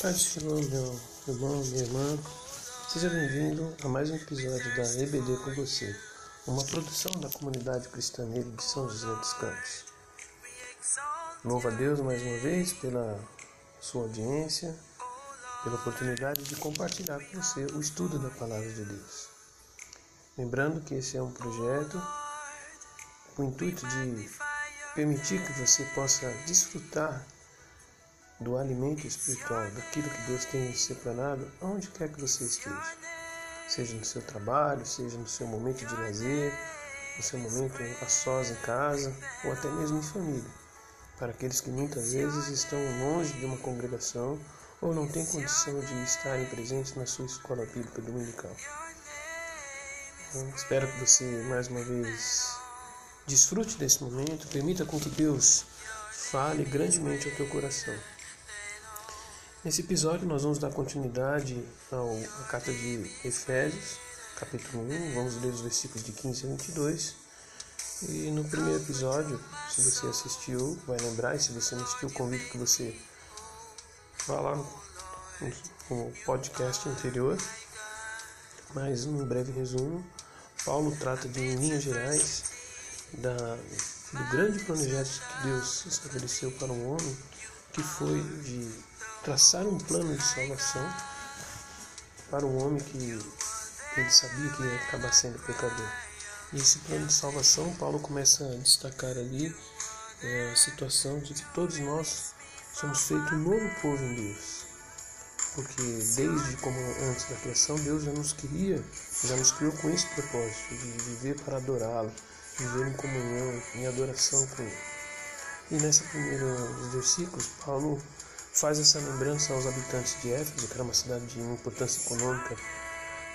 Pai do meu irmão, minha irmã, seja bem-vindo a mais um episódio da EBD com você, uma produção da comunidade cristã de São José dos Campos. Louvo a Deus mais uma vez pela sua audiência, pela oportunidade de compartilhar com você o estudo da Palavra de Deus. Lembrando que esse é um projeto com o intuito de permitir que você possa desfrutar do alimento espiritual, daquilo que Deus tem separado, onde quer que você esteja. Seja no seu trabalho, seja no seu momento de lazer, no seu momento a sós em casa, ou até mesmo em família. Para aqueles que muitas vezes estão longe de uma congregação ou não têm condição de estarem presentes na sua escola bíblica dominical. Então, espero que você mais uma vez desfrute desse momento, permita com que Deus fale grandemente ao teu coração. Nesse episódio nós vamos dar continuidade ao, à carta de Efésios, capítulo 1, vamos ler os versículos de 15 a 22. E no primeiro episódio, se você assistiu, vai lembrar, e se você não assistiu, convido que você vá lá no, podcast anterior. Mas, num breve resumo, Paulo trata de, em linhas gerais, da, do grande projeto que Deus estabeleceu para o homem, que foi de traçar um plano de salvação para o homem que ele sabia que ia acabar sendo pecador. E esse plano de salvação, Paulo começa a destacar ali é, a situação de que todos nós somos feitos um novo povo em Deus. Porque desde como antes da criação, Deus já nos queria, já nos criou com esse propósito de viver para adorá-lo, viver em comunhão, em adoração com Ele. E nessa primeira versículos, Paulo faz essa lembrança aos habitantes de Éfeso, que era uma cidade de importância econômica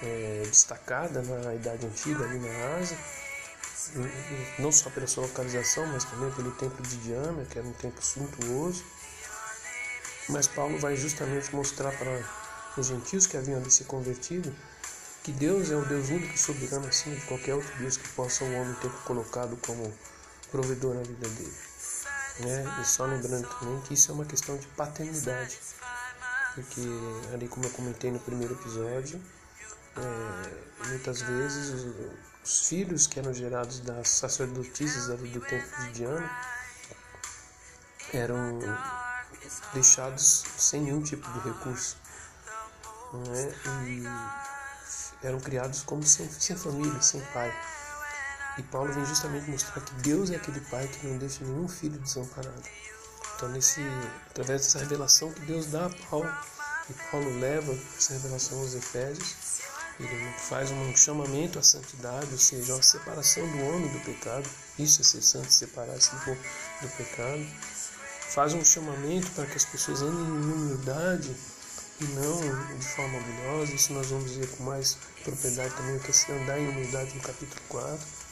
é, destacada na Idade Antiga, ali na Ásia, não só pela sua localização, mas também pelo templo de Diana, que era um templo suntuoso. Mas Paulo vai justamente mostrar para os gentios que haviam ali se convertido que Deus é o Deus único e soberano acima de qualquer outro Deus que possa o homem ter colocado como provedor na vida dele. Né? E só lembrando também que isso é uma questão de paternidade, porque ali como eu comentei no primeiro episódio, é, muitas vezes os, os, filhos que eram gerados das sacerdotisas ali do templo de Diana eram deixados sem nenhum tipo de recurso, né? e eram criados como sem, sem família, sem pai. E Paulo vem justamente mostrar que Deus é aquele pai que não deixa nenhum filho desamparado. Então, nesse, através dessa revelação que Deus dá a Paulo, e Paulo leva essa revelação aos Efésios, ele faz um chamamento à santidade, ou seja, a separação do homem do pecado. Isso é ser santo, separar-se do, do pecado. Faz um chamamento para que as pessoas andem em humildade e não de forma orgulhosa. Isso nós vamos ver com mais propriedade também, o que é andar em humildade no capítulo 4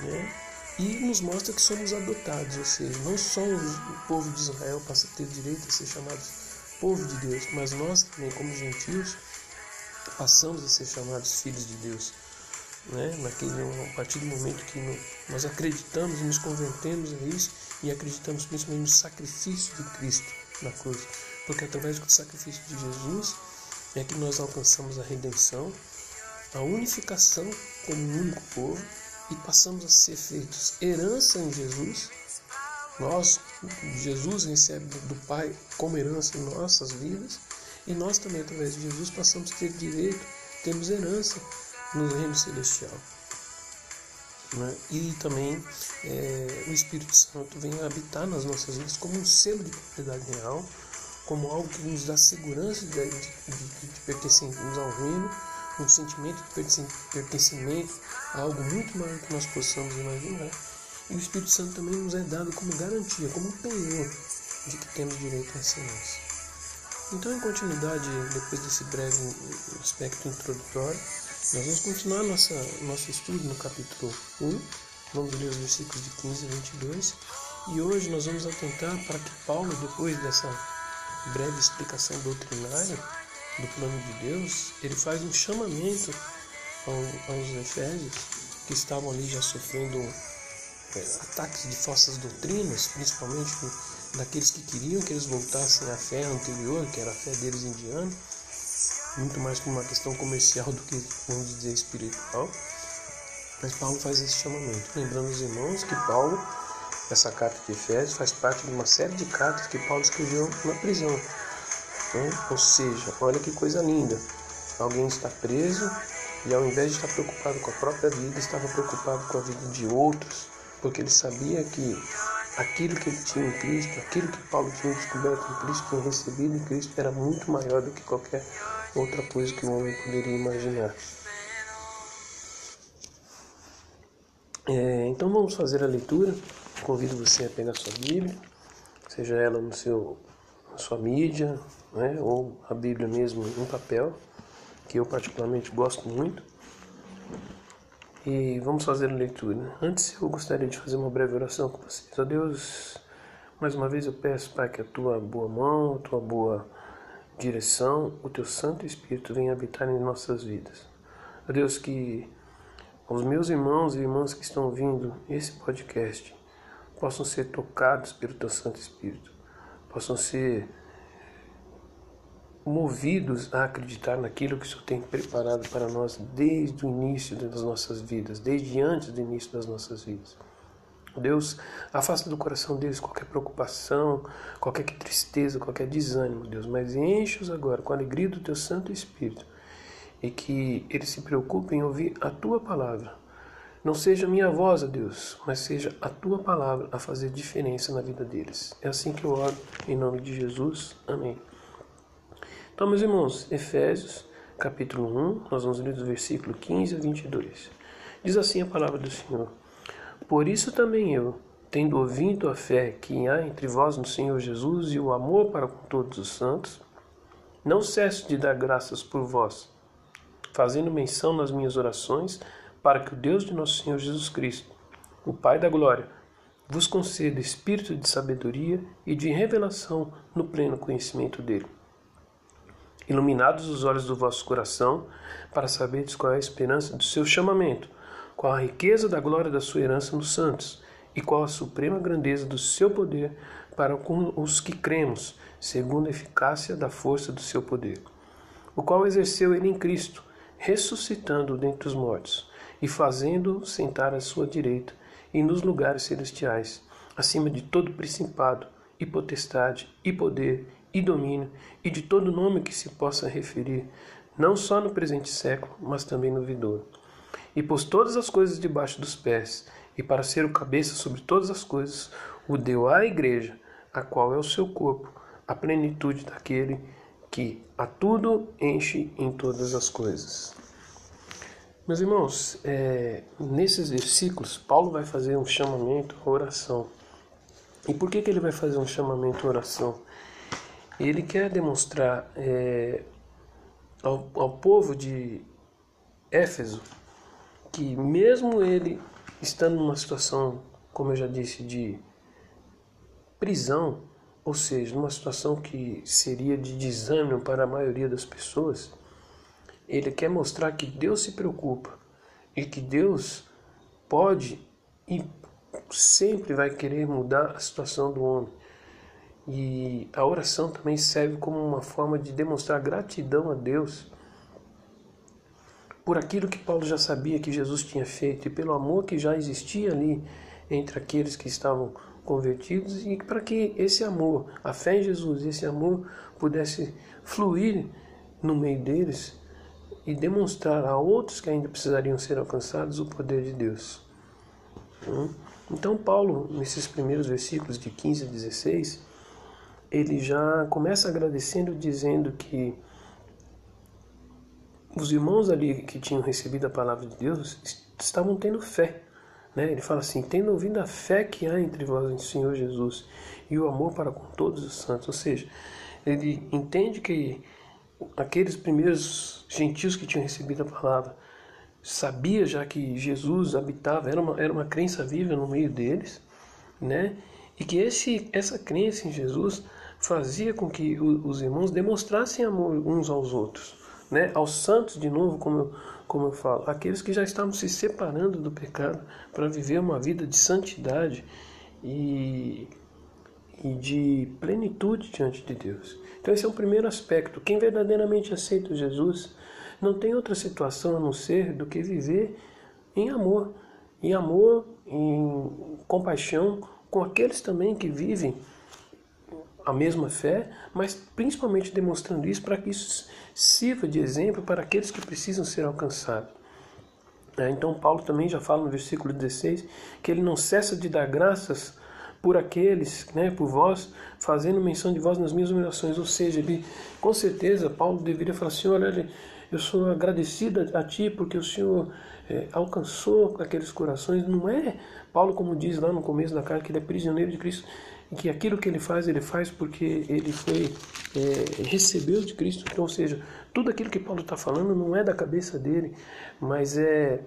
né? E nos mostra que somos adotados, ou seja, não só o povo de Israel passa a ter direito a ser chamados povo de Deus, mas nós também, como gentios, passamos a ser chamados filhos de Deus. Né? Naquele, a partir do momento que nós acreditamos e nos convertemos a isso e acreditamos principalmente no sacrifício de Cristo na cruz, porque através do sacrifício de Jesus é que nós alcançamos a redenção, a unificação como um único povo e passamos a ser feitos herança em Jesus. Nós, Jesus recebe do Pai como herança em nossas vidas e nós também, através de Jesus, passamos a ter direito, temos herança no reino celestial. Né? E também é, o Espírito Santo vem habitar nas nossas vidas como um selo de propriedade real, como algo que nos dá segurança de, de, de, de pertencermos ao reino um sentimento de pertencimento a algo muito maior que nós possamos imaginar. E o Espírito Santo também nos é dado como garantia, como penhor de que temos direito a essa herança. Então, em continuidade, depois desse breve aspecto introdutório, nós vamos continuar nossa, nosso estudo no capítulo 1. Vamos ler os versículos de 15 a 22. E hoje nós vamos atentar para que Paulo, depois dessa breve explicação doutrinária, do plano de Deus, ele faz um chamamento aos Efésios que estavam ali já sofrendo é, ataques de falsas doutrinas, principalmente daqueles que queriam que eles voltassem à fé anterior, que era a fé deles indiana, muito mais como uma questão comercial do que, vamos dizer, espiritual. Mas Paulo faz esse chamamento, lembrando os irmãos que Paulo, essa carta de Efésios, faz parte de uma série de cartas que Paulo escreveu na prisão. Né? Ou seja, olha que coisa linda. Alguém está preso e ao invés de estar preocupado com a própria vida, estava preocupado com a vida de outros, porque ele sabia que aquilo que ele tinha em Cristo, aquilo que Paulo tinha descoberto em Cristo, tinha recebido em Cristo, era muito maior do que qualquer outra coisa que o homem poderia imaginar. É, então vamos fazer a leitura. Convido você a pegar sua Bíblia, seja ela no seu, na sua mídia, né, ou a Bíblia mesmo em papel, que eu particularmente gosto muito. E vamos fazer a leitura. Antes eu gostaria de fazer uma breve oração com vocês. A Deus, mais uma vez eu peço, Pai, que a tua boa mão, a tua boa direção, o teu Santo Espírito venha habitar em nossas vidas. A Deus, que os meus irmãos e irmãs que estão ouvindo esse podcast possam ser tocados pelo teu Santo Espírito, possam ser movidos a acreditar naquilo que o Senhor tem preparado para nós desde o início das nossas vidas, desde antes do início das nossas vidas. Deus, afasta do coração deles qualquer preocupação, qualquer tristeza, qualquer desânimo, Deus, mas enche-os agora com a alegria do teu Santo Espírito e que eles se preocupem em ouvir a tua palavra. Não seja minha voz, Deus, mas seja a tua palavra a fazer diferença na vida deles. É assim que eu oro, em nome de Jesus. Amém. Então, meus irmãos, Efésios, capítulo 1, nós vamos ler do versículo 15 a 22. Diz assim a palavra do Senhor. Por isso também eu, tendo ouvido a fé que há entre vós no Senhor Jesus e o amor para com todos os santos, não cesso de dar graças por vós, fazendo menção nas minhas orações, para que o Deus de nosso Senhor Jesus Cristo, o Pai da glória, vos conceda espírito de sabedoria e de revelação no pleno conhecimento dele. Iluminados os olhos do vosso coração, para saberdes qual é a esperança do seu chamamento qual a riqueza da glória da sua herança nos santos, e qual a suprema grandeza do seu poder para com os que cremos, segundo a eficácia da força do seu poder, o qual exerceu ele em Cristo, ressuscitando-o dentre os mortos, e fazendo-o sentar à sua direita, e nos lugares celestiais, acima de todo principado, e potestade, e poder, e domínio, e de todo nome que se possa referir, não só no presente século, mas também no vindouro e pôs todas as coisas debaixo dos pés, e para ser o cabeça sobre todas as coisas, o deu à igreja, a qual é o seu corpo, a plenitude daquele que a tudo enche em todas as coisas. Meus irmãos, é, nesses versículos, Paulo vai fazer um chamamento à oração. E por que, que ele vai fazer um chamamento à oração? Ele quer demonstrar é, ao, ao povo de Éfeso que mesmo ele estando numa situação, como eu já disse, de prisão, ou seja, numa situação que seria de desânimo para a maioria das pessoas, ele quer mostrar que Deus se preocupa e que Deus pode e sempre vai querer mudar a situação do homem. E a oração também serve como uma forma de demonstrar gratidão a Deus por aquilo que Paulo já sabia que Jesus tinha feito e pelo amor que já existia ali entre aqueles que estavam convertidos e para que esse amor, a fé em Jesus, esse amor pudesse fluir no meio deles e demonstrar a outros que ainda precisariam ser alcançados o poder de Deus. Hum? Então, Paulo, nesses primeiros versículos de 15 a 16, ele já começa agradecendo, dizendo que os irmãos ali que tinham recebido a palavra de Deus estavam tendo fé. Né? Ele fala assim: tendo ouvido a fé que há entre vós em Senhor Jesus e o amor para com todos os santos. Ou seja, ele entende que aqueles primeiros gentios que tinham recebido a palavra sabia já que Jesus habitava, era uma, era uma crença viva no meio deles, né? E que esse, essa crença em Jesus fazia com que os irmãos demonstrassem amor uns aos outros né, aos santos, de novo, como eu, como eu falo, aqueles que já estavam se separando do pecado para viver uma vida de santidade e, e de plenitude diante de Deus. Então, esse é o primeiro aspecto. Quem verdadeiramente aceita Jesus não tem outra situação a não ser do que viver em amor. Em amor, em compaixão com aqueles também que vivem a mesma fé, mas principalmente demonstrando isso para que isso sirva de exemplo para aqueles que precisam ser alcançados. É, então, Paulo também já fala no versículo 16 que ele não cessa de dar graças por aqueles, né, por vós, fazendo menção de vós nas minhas orações. Ou seja, ele, com certeza, Paulo deveria falar assim: olha, eu sou agradecido a ti porque o Senhor é, alcançou aqueles corações. Não é Paulo, como diz lá no começo da carta, que ele é prisioneiro de Cristo que aquilo que ele faz, ele faz porque ele foi é, recebeu de Cristo. Então, ou seja, tudo aquilo que Paulo está falando não é da cabeça dele, mas é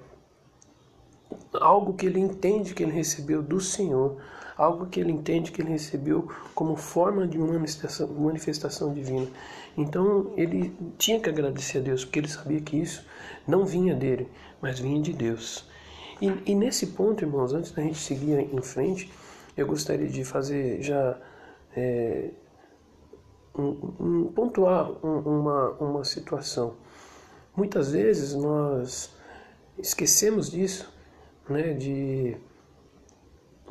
algo que ele entende que ele recebeu do Senhor, algo que ele entende que ele recebeu como forma de manifestação, manifestação divina. Então ele tinha que agradecer a Deus, porque ele sabia que isso não vinha dele, mas vinha de Deus. E, e nesse ponto, irmãos, antes da gente seguir em frente, eu gostaria de fazer já é, um, um, pontuar um, uma, uma situação. Muitas vezes nós esquecemos disso, né, de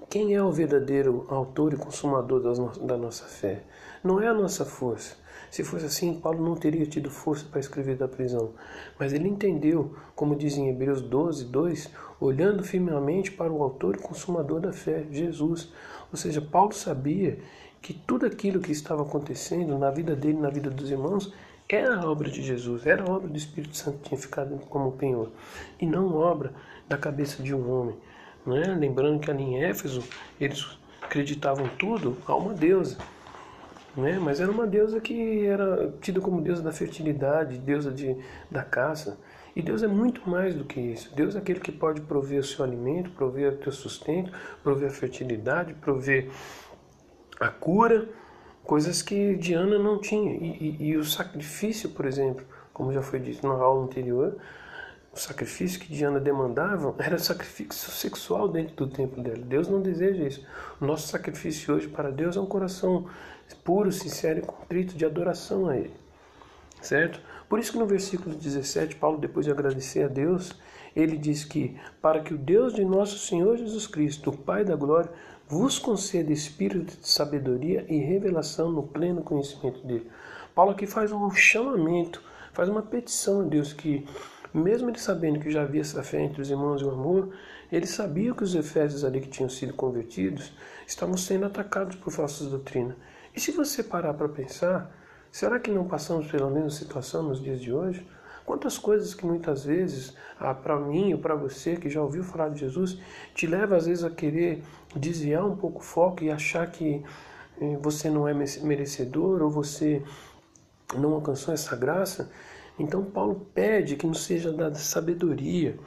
quem é o verdadeiro autor e consumador da nossa fé. Não é a nossa força. Se fosse assim, Paulo não teria tido força para escrever da prisão. Mas ele entendeu, como diz em Hebreus 12, 2, olhando firmemente para o autor e consumador da fé, Jesus. Ou seja, Paulo sabia que tudo aquilo que estava acontecendo na vida dele, na vida dos irmãos, era a obra de Jesus, era a obra do Espírito Santo que tinha ficado como penhor, e não obra da cabeça de um homem. Não é? Lembrando que ali em Éfeso eles acreditavam tudo a uma deusa, né? mas era uma deusa que era tida como deusa da fertilidade, deusa de, da caça. E Deus é muito mais do que isso. Deus é aquele que pode prover o seu alimento, prover o teu sustento, prover a fertilidade, prover a cura, coisas que Diana não tinha. E, e, e o sacrifício, por exemplo, como já foi dito na aula anterior, o sacrifício que Diana demandava era sacrifício sexual dentro do templo dela. Deus não deseja isso. O nosso sacrifício hoje para Deus é um coração puro, sincero e contrito de adoração a Ele. Certo? Por isso que no versículo 17, Paulo, depois de agradecer a Deus, ele diz que para que o Deus de nosso Senhor Jesus Cristo, o Pai da glória, vos conceda espírito de sabedoria e revelação no pleno conhecimento dele. Paulo aqui faz um chamamento, faz uma petição a Deus que, mesmo ele sabendo que já havia essa fé entre os irmãos e o amor, ele sabia que os efésios ali que tinham sido convertidos estavam sendo atacados por falsas doutrinas. E se você parar para pensar, Será que não passamos pela mesma situação nos dias de hoje? Quantas coisas que muitas vezes, ah, para mim ou para você que já ouviu falar de Jesus, te leva às vezes a querer desviar um pouco o foco e achar que eh, você não é merecedor ou você não alcançou essa graça. Então Paulo pede que nos seja dada sabedoria,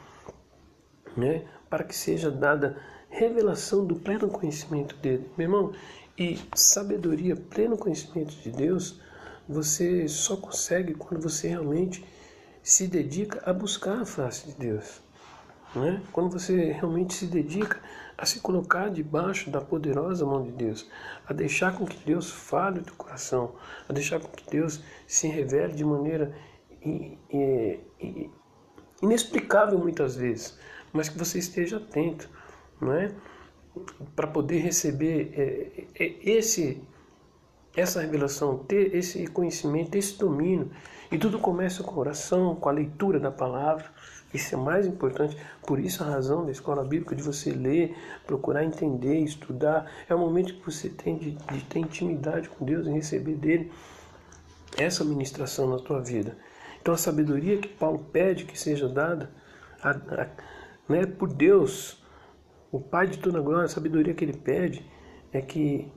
né, para que seja dada revelação do pleno conhecimento dele. Meu irmão, e sabedoria, pleno conhecimento de Deus, você só consegue quando você realmente se dedica a buscar a face de Deus. Né? Quando você realmente se dedica a se colocar debaixo da poderosa mão de Deus, a deixar com que Deus fale do coração, a deixar com que Deus se revele de maneira inexplicável muitas vezes, mas que você esteja atento, não é? Para poder receber é, é, esse essa revelação, ter esse conhecimento, esse domínio. E tudo começa com a oração, com a leitura da palavra. Isso é mais importante. Por isso a razão da escola bíblica de você ler, procurar entender, estudar. É o momento que você tem de, de ter intimidade com Deus e receber dele essa ministração na tua vida. Então a sabedoria que Paulo pede que seja dada a, a, né, por Deus, o Pai de toda glória, a sabedoria que ele pede é que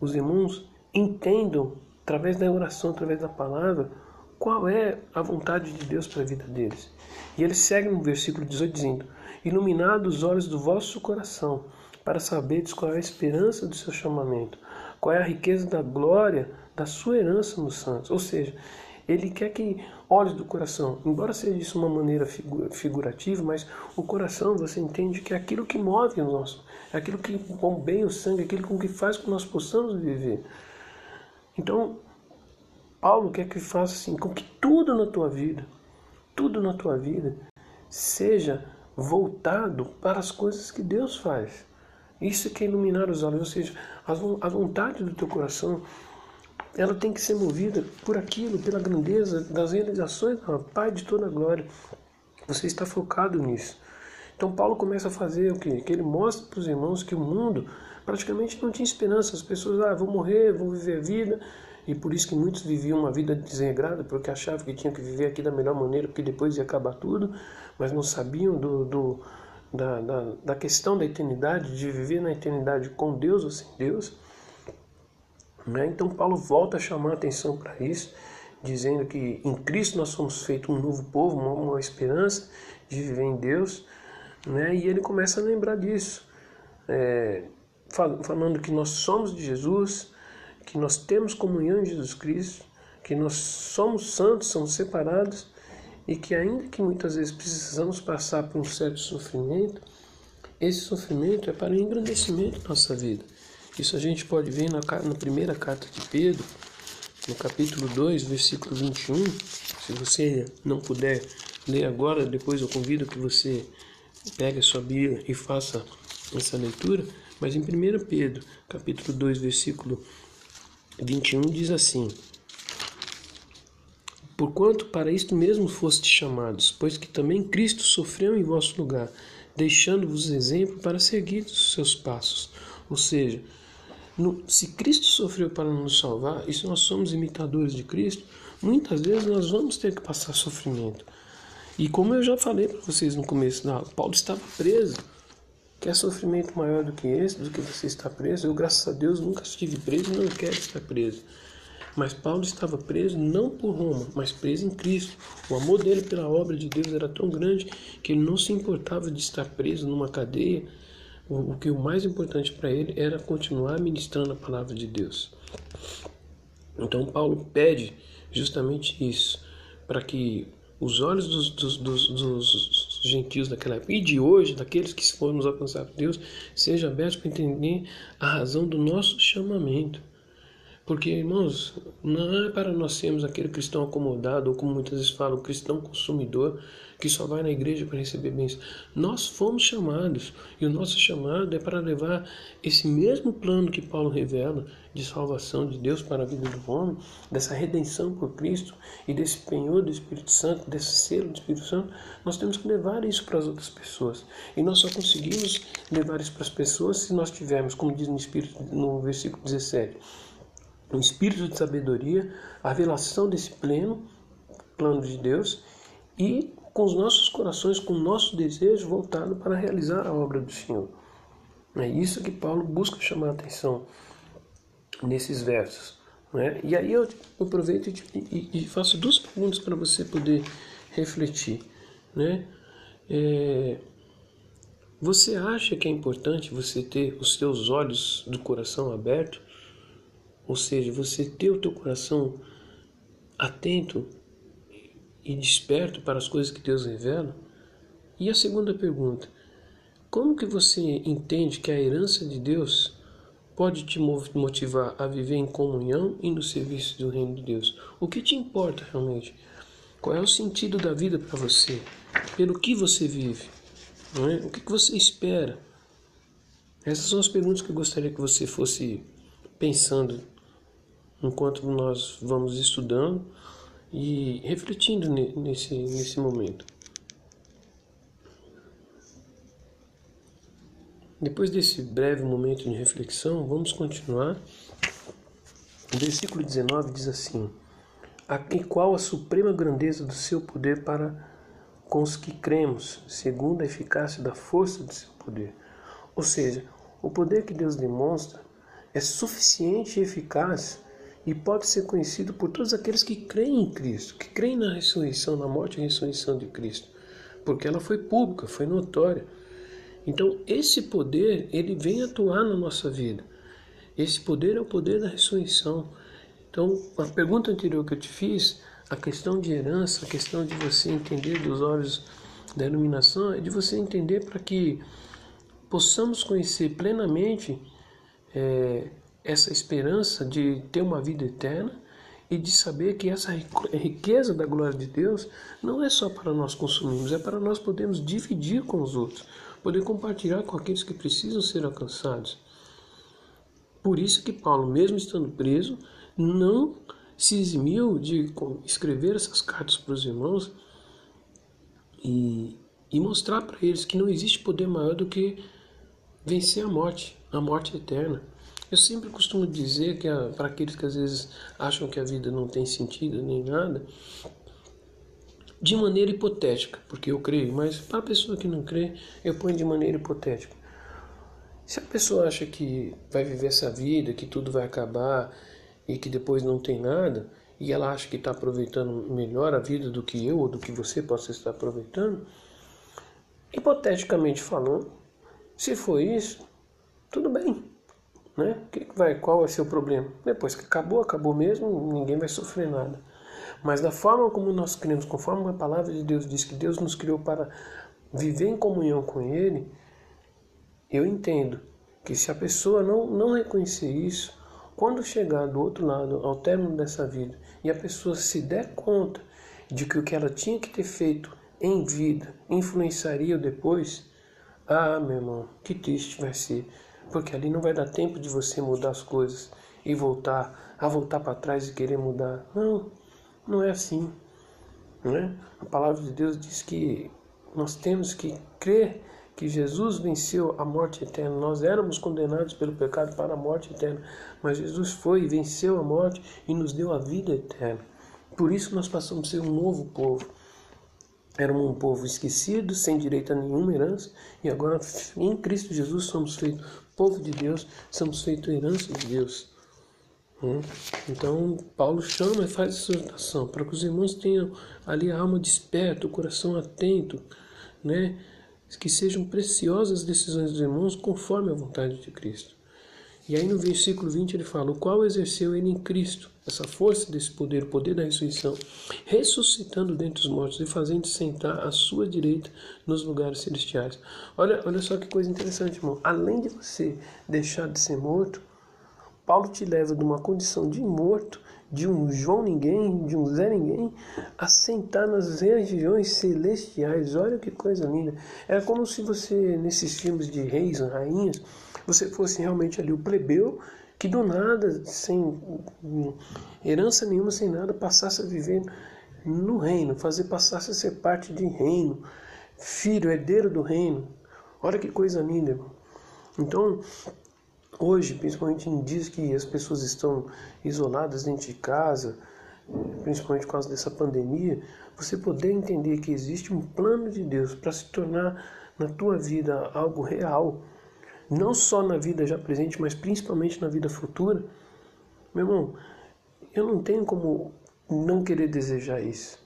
os irmãos entendam, através da oração, através da palavra, qual é a vontade de Deus para a vida deles. E ele segue no versículo 18 dizendo: Iluminados os olhos do vosso coração, para saberes qual é a esperança do seu chamamento, qual é a riqueza da glória da sua herança nos santos. Ou seja, Ele quer que olhos do coração, embora seja isso uma maneira figurativa, mas o coração você entende que é aquilo que move o nosso, é aquilo que bombeia o sangue, é aquilo com que faz com que nós possamos viver. Então, Paulo quer que faça assim, com que tudo na tua vida, tudo na tua vida seja voltado para as coisas que Deus faz. Isso que é iluminar os olhos, ou seja, a vontade do teu coração, ela tem que ser movida por aquilo, pela grandeza das realizações do Pai de toda a glória. Você está focado nisso. Então Paulo começa a fazer o quê? Que ele mostra para os irmãos que o mundo praticamente não tinha esperança. As pessoas, ah, vou morrer, vou viver a vida. E por isso que muitos viviam uma vida desregrada, porque achavam que tinham que viver aqui da melhor maneira, porque depois ia acabar tudo, mas não sabiam do, do da, da, da questão da eternidade, de viver na eternidade com Deus ou sem Deus. Né? Então Paulo volta a chamar a atenção para isso, dizendo que em Cristo nós somos feitos um novo povo, uma, uma esperança de viver em Deus. Né? E ele começa a lembrar disso, é, falando que nós somos de Jesus, que nós temos comunhão em Jesus Cristo, que nós somos santos, somos separados e que ainda que muitas vezes precisamos passar por um certo sofrimento, esse sofrimento é para o engrandecimento da nossa vida. Isso a gente pode ver na, na primeira carta de Pedro, no capítulo 2, versículo 21. Se você não puder ler agora, depois eu convido que você pegue a sua Bíblia e faça essa leitura. Mas em 1 Pedro, capítulo 2, versículo 21, diz assim: Porquanto para isto mesmo fostes chamados, pois que também Cristo sofreu em vosso lugar, deixando-vos exemplo para seguir os seus passos. Ou seja, no, se Cristo sofreu para nos salvar, e se nós somos imitadores de Cristo, muitas vezes nós vamos ter que passar sofrimento. E como eu já falei para vocês no começo da aula, Paulo estava preso. Quer sofrimento maior do que esse, do que você está preso? Eu, graças a Deus, nunca estive preso e não quero estar preso. Mas Paulo estava preso não por Roma, mas preso em Cristo. O amor dele pela obra de Deus era tão grande que ele não se importava de estar preso numa cadeia. O que o mais importante para ele era continuar ministrando a palavra de Deus. Então Paulo pede justamente isso, para que os olhos dos, dos, dos, dos, gentios daquela época e de hoje, daqueles que foram alcançados por Deus, sejam abertos para entender a razão do nosso chamamento. Porque, irmãos, não é para nós sermos aquele cristão acomodado, ou como muitas vezes falam, cristão consumidor, que só vai na igreja para receber bênçãos. Nós fomos chamados, e o nosso chamado é para levar esse mesmo plano que Paulo revela de salvação de Deus para a vida do homem, dessa redenção por Cristo e desse penhor do Espírito Santo, desse selo do Espírito Santo, nós temos que levar isso para as outras pessoas. E nós só conseguimos levar isso para as pessoas se nós tivermos, como diz no, Espírito, no versículo 17, um espírito de sabedoria, a revelação desse pleno plano de Deus e com os nossos corações, com o nosso desejo voltado para realizar a obra do Senhor. É isso que Paulo busca chamar a atenção nesses versos. Né? E aí eu aproveito e, faço duas perguntas para você poder refletir. Né? É, você acha que é importante você ter os seus olhos do coração abertos ou seja, você ter o teu coração atento e desperto para as coisas que Deus revela. E a segunda pergunta: como que você entende que a herança de Deus pode te motivar a viver em comunhão e no serviço do reino de Deus? O que te importa realmente? Qual é o sentido da vida para você? Pelo que você vive? É? O que você espera? Essas são as perguntas que eu gostaria que você fosse pensando enquanto nós vamos estudando e refletindo nesse, nesse momento. Depois desse breve momento de reflexão, vamos continuar. O versículo 19 diz assim: E qual a suprema grandeza do seu poder para com os que cremos, segundo a eficácia da força do seu poder. Ou seja, o poder que Deus demonstra é suficiente e eficaz e pode ser conhecido por todos aqueles que creem em Cristo, que creem na ressurreição, na morte e ressurreição de Cristo, porque ela foi pública, foi notória. Então, esse poder, ele vem atuar na nossa vida. Esse poder é o poder da ressurreição. Então, a pergunta anterior que eu te fiz, a questão de herança, a questão de você entender dos olhos da iluminação, é de você entender para que possamos conhecer plenamente é, essa esperança de ter uma vida eterna e de saber que essa riqueza da glória de Deus não é só para nós consumirmos, é para nós podermos dividir com os outros, poder compartilhar com aqueles que precisam ser alcançados. Por isso que Paulo, mesmo estando preso, não se eximiu de escrever essas cartas para os irmãos e, e mostrar para eles que não existe poder maior do que vencer a morte, a morte eterna. Eu sempre costumo dizer que para aqueles que às vezes acham que a vida não tem sentido nem nada, de maneira hipotética, porque eu creio, mas para a pessoa que não crê, eu ponho de maneira hipotética. Se a pessoa acha que vai viver essa vida, que tudo vai acabar e que depois não tem nada, e ela acha que está aproveitando melhor a vida do que eu ou do que você possa estar aproveitando, hipoteticamente falando, se for isso, tudo bem. Né? Que vai, qual vai ser o problema? Depois que acabou, acabou mesmo, ninguém vai sofrer nada. Mas da forma como nós criamos, conforme a palavra de Deus diz que Deus nos criou para viver em comunhão com Ele, eu entendo que se a pessoa não, não reconhecer isso, quando chegar do outro lado, ao término dessa vida, e a pessoa se der conta de que o que ela tinha que ter feito em vida influenciaria depois, ah, meu irmão, que triste vai ser porque ali não vai dar tempo de você mudar as coisas e voltar a voltar para trás e querer mudar. Não, não é assim. Né? A palavra de Deus diz que nós temos que crer que Jesus venceu a morte eterna. Nós éramos condenados pelo pecado para a morte eterna, mas Jesus foi e venceu a morte e nos deu a vida eterna. Por isso nós passamos a ser um novo povo. Éramos um povo esquecido, sem direito a nenhuma herança, e agora em Cristo Jesus somos feitos povo de Deus, somos feitos herança de Deus. Hum? Então, Paulo chama e faz essa exortação para que os irmãos tenham ali a alma desperta, o coração atento, né? que sejam preciosas as decisões dos irmãos conforme a vontade de Cristo. E aí no versículo 20 ele fala: O qual exerceu ele em Cristo, essa força desse poder, o poder da ressurreição, ressuscitando dentre os mortos e fazendo sentar à sua direita nos lugares celestiais. Olha, olha só que coisa interessante, irmão. Além de você deixar de ser morto, Paulo te leva de uma condição de morto, de um João ninguém, de um Zé ninguém, a sentar nas regiões celestiais. Olha que coisa linda. É como se você, nesses filmes de reis, rainhas, você fosse realmente ali o plebeu que do nada, sem herança nenhuma, sem nada, passasse a viver no reino, fazer passasse a ser parte de reino, filho, herdeiro do reino. Olha que coisa linda. Então, hoje, principalmente em dias que as pessoas estão isoladas dentro de casa, principalmente por causa dessa pandemia, você poder entender que existe um plano de Deus para se tornar na tua vida algo real não só na vida já presente, mas principalmente na vida futura, meu irmão, eu não tenho como não querer desejar isso,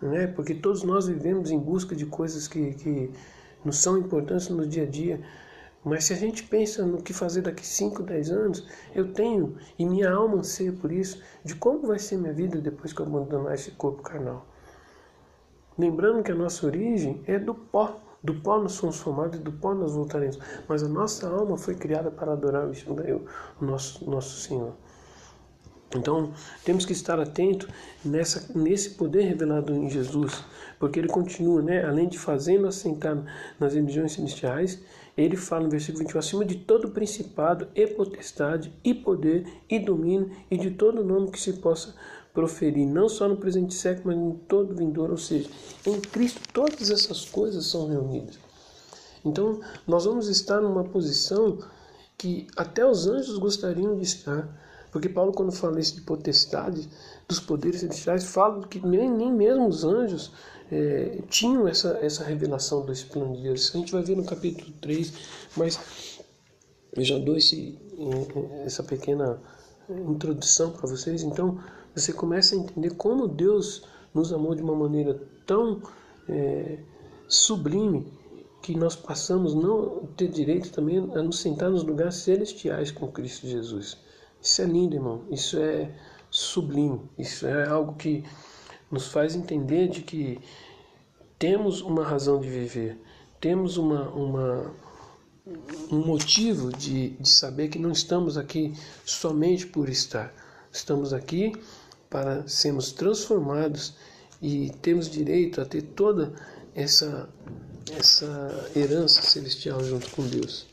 né? Porque todos nós vivemos em busca de coisas que, que nos são importantes no dia a dia. Mas se a gente pensa no que fazer daqui 5, 10 anos, eu tenho, e minha alma anseia por isso, de como vai ser minha vida depois que eu abandonar esse corpo carnal. Lembrando que a nossa origem é do pó. Do pó nós somos formados e do pó nós voltaremos. Mas a nossa alma foi criada para adorar o nosso, nosso Senhor. Então, temos que estar atento nessa, nesse poder revelado em Jesus, porque ele continua, né? além de fazendo assentar nas religiões celestiais, ele fala no versículo 21, acima de todo principado e potestade e poder e domínio e de todo nome que se possa proferir, não só no presente século, mas em todo vindouro, ou seja, em Cristo todas essas coisas são reunidas. Então, nós vamos estar numa posição que até os anjos gostariam de estar, porque Paulo, quando fala isso de potestade, dos poderes celestiais, fala que nem, nem mesmo os anjos é, tinham essa, essa revelação desse plano de Deus. A gente vai ver no capítulo 3, mas eu já dou esse, essa pequena introdução para vocês. Então, você começa a entender como Deus nos amou de uma maneira tão é, sublime que nós passamos não ter direito também a nos sentar nos lugares celestiais com Cristo Jesus. Isso é lindo, irmão. Isso é sublime. Isso é algo que nos faz entender de que temos uma razão de viver, temos uma, uma um motivo de, de saber que não estamos aqui somente por estar, estamos aqui para sermos transformados e temos direito a ter toda essa, essa herança celestial junto com Deus.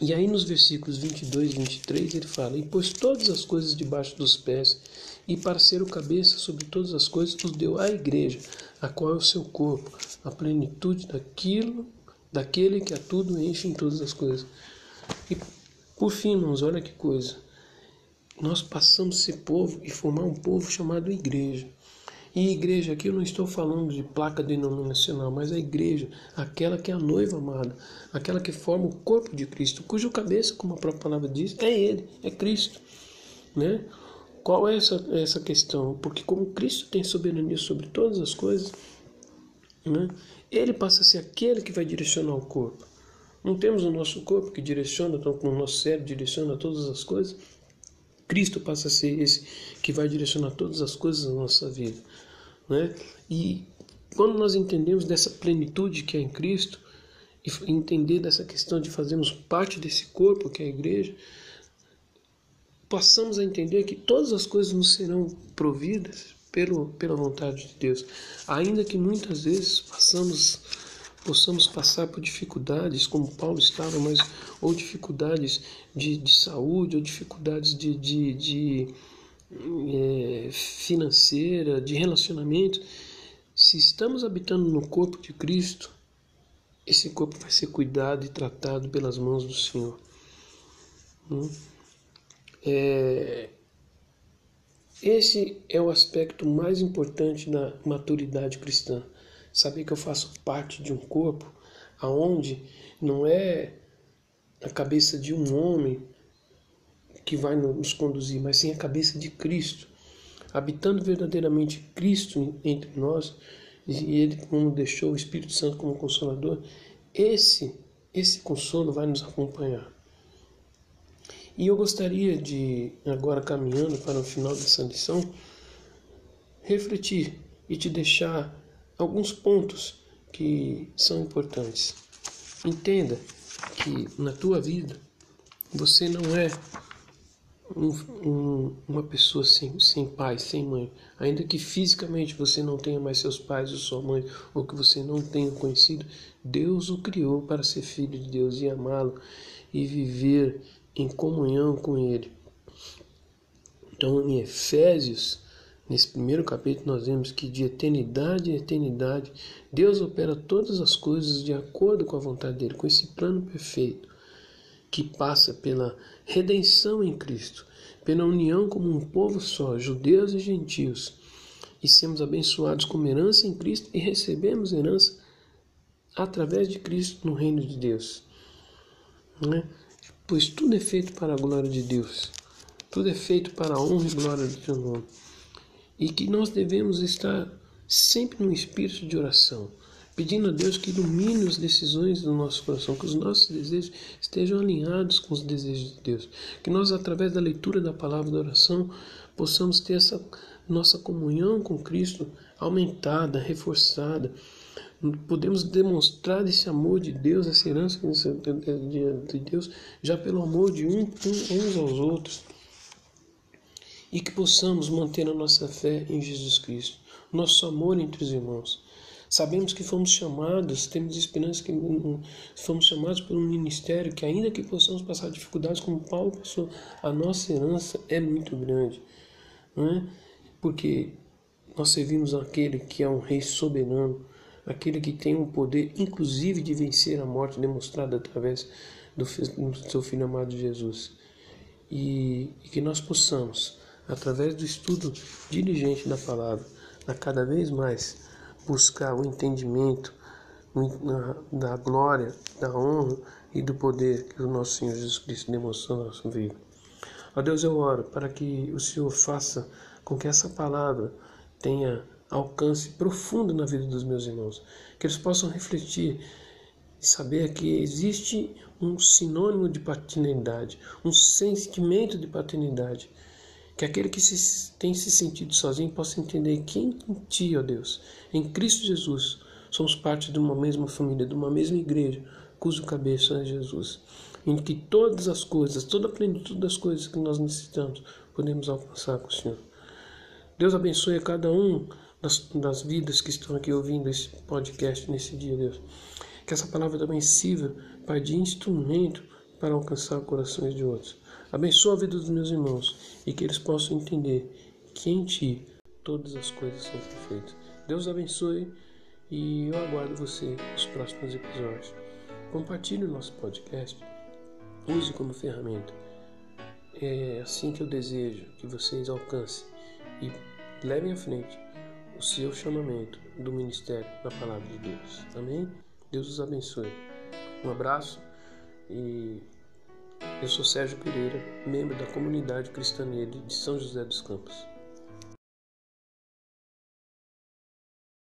E aí nos versículos 22 e 23 ele fala: E pôs todas as coisas debaixo dos pés, e para ser o cabeça sobre todas as coisas, os deu à igreja, a qual é o seu corpo, a plenitude daquilo, daquele que a tudo enche em todas as coisas. E por fim, irmãos, olha que coisa. Nós passamos a ser povo e formar um povo chamado igreja. E igreja aqui eu não estou falando de placa denominacional, mas a igreja, aquela que é a noiva amada, aquela que forma o corpo de Cristo, cujo cabeça, como a própria palavra diz, é Ele, é Cristo. Né? Qual é essa, essa questão? Porque como Cristo tem soberania sobre todas as coisas, né? ele passa a ser aquele que vai direcionar o corpo. Não temos o nosso corpo que direciona, então, o nosso cérebro direciona todas as coisas. Cristo passa a ser esse que vai direcionar todas as coisas da nossa vida. Né? E quando nós entendemos dessa plenitude que é em Cristo, e entender dessa questão de fazermos parte desse corpo que é a igreja, passamos a entender que todas as coisas nos serão providas pelo, pela vontade de Deus. Ainda que muitas vezes passamos, possamos passar por dificuldades, como Paulo estava, mas ou dificuldades de, de saúde, ou dificuldades de, de, de é, financeira, de relacionamento, se estamos habitando no corpo de Cristo, esse corpo vai ser cuidado e tratado pelas mãos do Senhor. Hum? É, esse é o aspecto mais importante da maturidade cristã. Saber que eu faço parte de um corpo aonde não é a cabeça de um homem que vai nos conduzir, mas sim a cabeça de Cristo, habitando verdadeiramente Cristo entre nós, e Ele como deixou o Espírito Santo como consolador, esse esse consolo vai nos acompanhar. E eu gostaria de, agora caminhando para o final dessa lição, refletir e te deixar alguns pontos que são importantes. Entenda que na tua vida você não é um, um, uma pessoa sem, sem pai, sem mãe, ainda que fisicamente você não tenha mais seus pais ou sua mãe, ou que você não tenha conhecido, Deus o criou para ser filho de Deus e amá-lo e viver em comunhão com Ele. Então, em Efésios, nesse primeiro capítulo, nós vemos que de eternidade em eternidade, Deus opera todas as coisas de acordo com a vontade dele, com esse plano perfeito que passa pela redenção em Cristo, pela união como um povo só, judeus e gentios, e sermos abençoados com herança em Cristo e recebemos herança através de Cristo no reino de Deus. Né? Pois tudo é feito para a glória de Deus, tudo é feito para a honra e glória do seu nome. E que nós devemos estar sempre no espírito de oração pedindo a Deus que ilumine as decisões do nosso coração, que os nossos desejos estejam alinhados com os desejos de Deus, que nós, através da leitura da palavra da oração, possamos ter essa nossa comunhão com Cristo aumentada, reforçada. Podemos demonstrar esse amor de Deus, essa herança de Deus, já pelo amor de uns aos outros. E que possamos manter a nossa fé em Jesus Cristo, nosso amor entre os irmãos Sabemos que fomos chamados, temos esperança que fomos chamados por um ministério que, ainda que possamos passar dificuldades como Paulo passou, a nossa herança é muito grande. Não é? Porque nós servimos aquele que é um rei soberano, aquele que tem o poder, inclusive, de vencer a morte, demonstrada através do, do seu Filho amado Jesus. E, e que nós possamos, através do estudo diligente da palavra, a cada vez mais buscar o entendimento da glória, da honra e do poder que o nosso Senhor Jesus Cristo demonstrou na nossa vida. Ó Deus, eu oro para que o Senhor faça com que essa palavra tenha alcance profundo na vida dos meus irmãos, que eles possam refletir e saber que existe um sinônimo de paternidade, um sentimento de paternidade Que aquele que se, tem se sentido sozinho possa entender que em Ti, ó Deus, em Cristo Jesus, somos parte de uma mesma família, de uma mesma igreja, cujo cabeça é Jesus. Em que todas as coisas, toda a plenitude das coisas que nós necessitamos, podemos alcançar com o Senhor. Deus abençoe a cada um das, das vidas que estão aqui ouvindo esse podcast nesse dia, Deus. Que essa palavra também sirva, Pai, de instrumento para alcançar corações de outros. Abençoa a vida dos meus irmãos e que eles possam entender que em Ti todas as coisas são perfeitas. Deus abençoe e eu aguardo você nos próximos episódios. Compartilhe o nosso podcast, use como ferramenta. É assim que eu desejo que vocês alcancem e levem à frente o seu chamamento do ministério da palavra de Deus. Amém? Deus os abençoe. Um abraço e eu sou Sérgio Pereira, membro da comunidade cristã de São José dos Campos.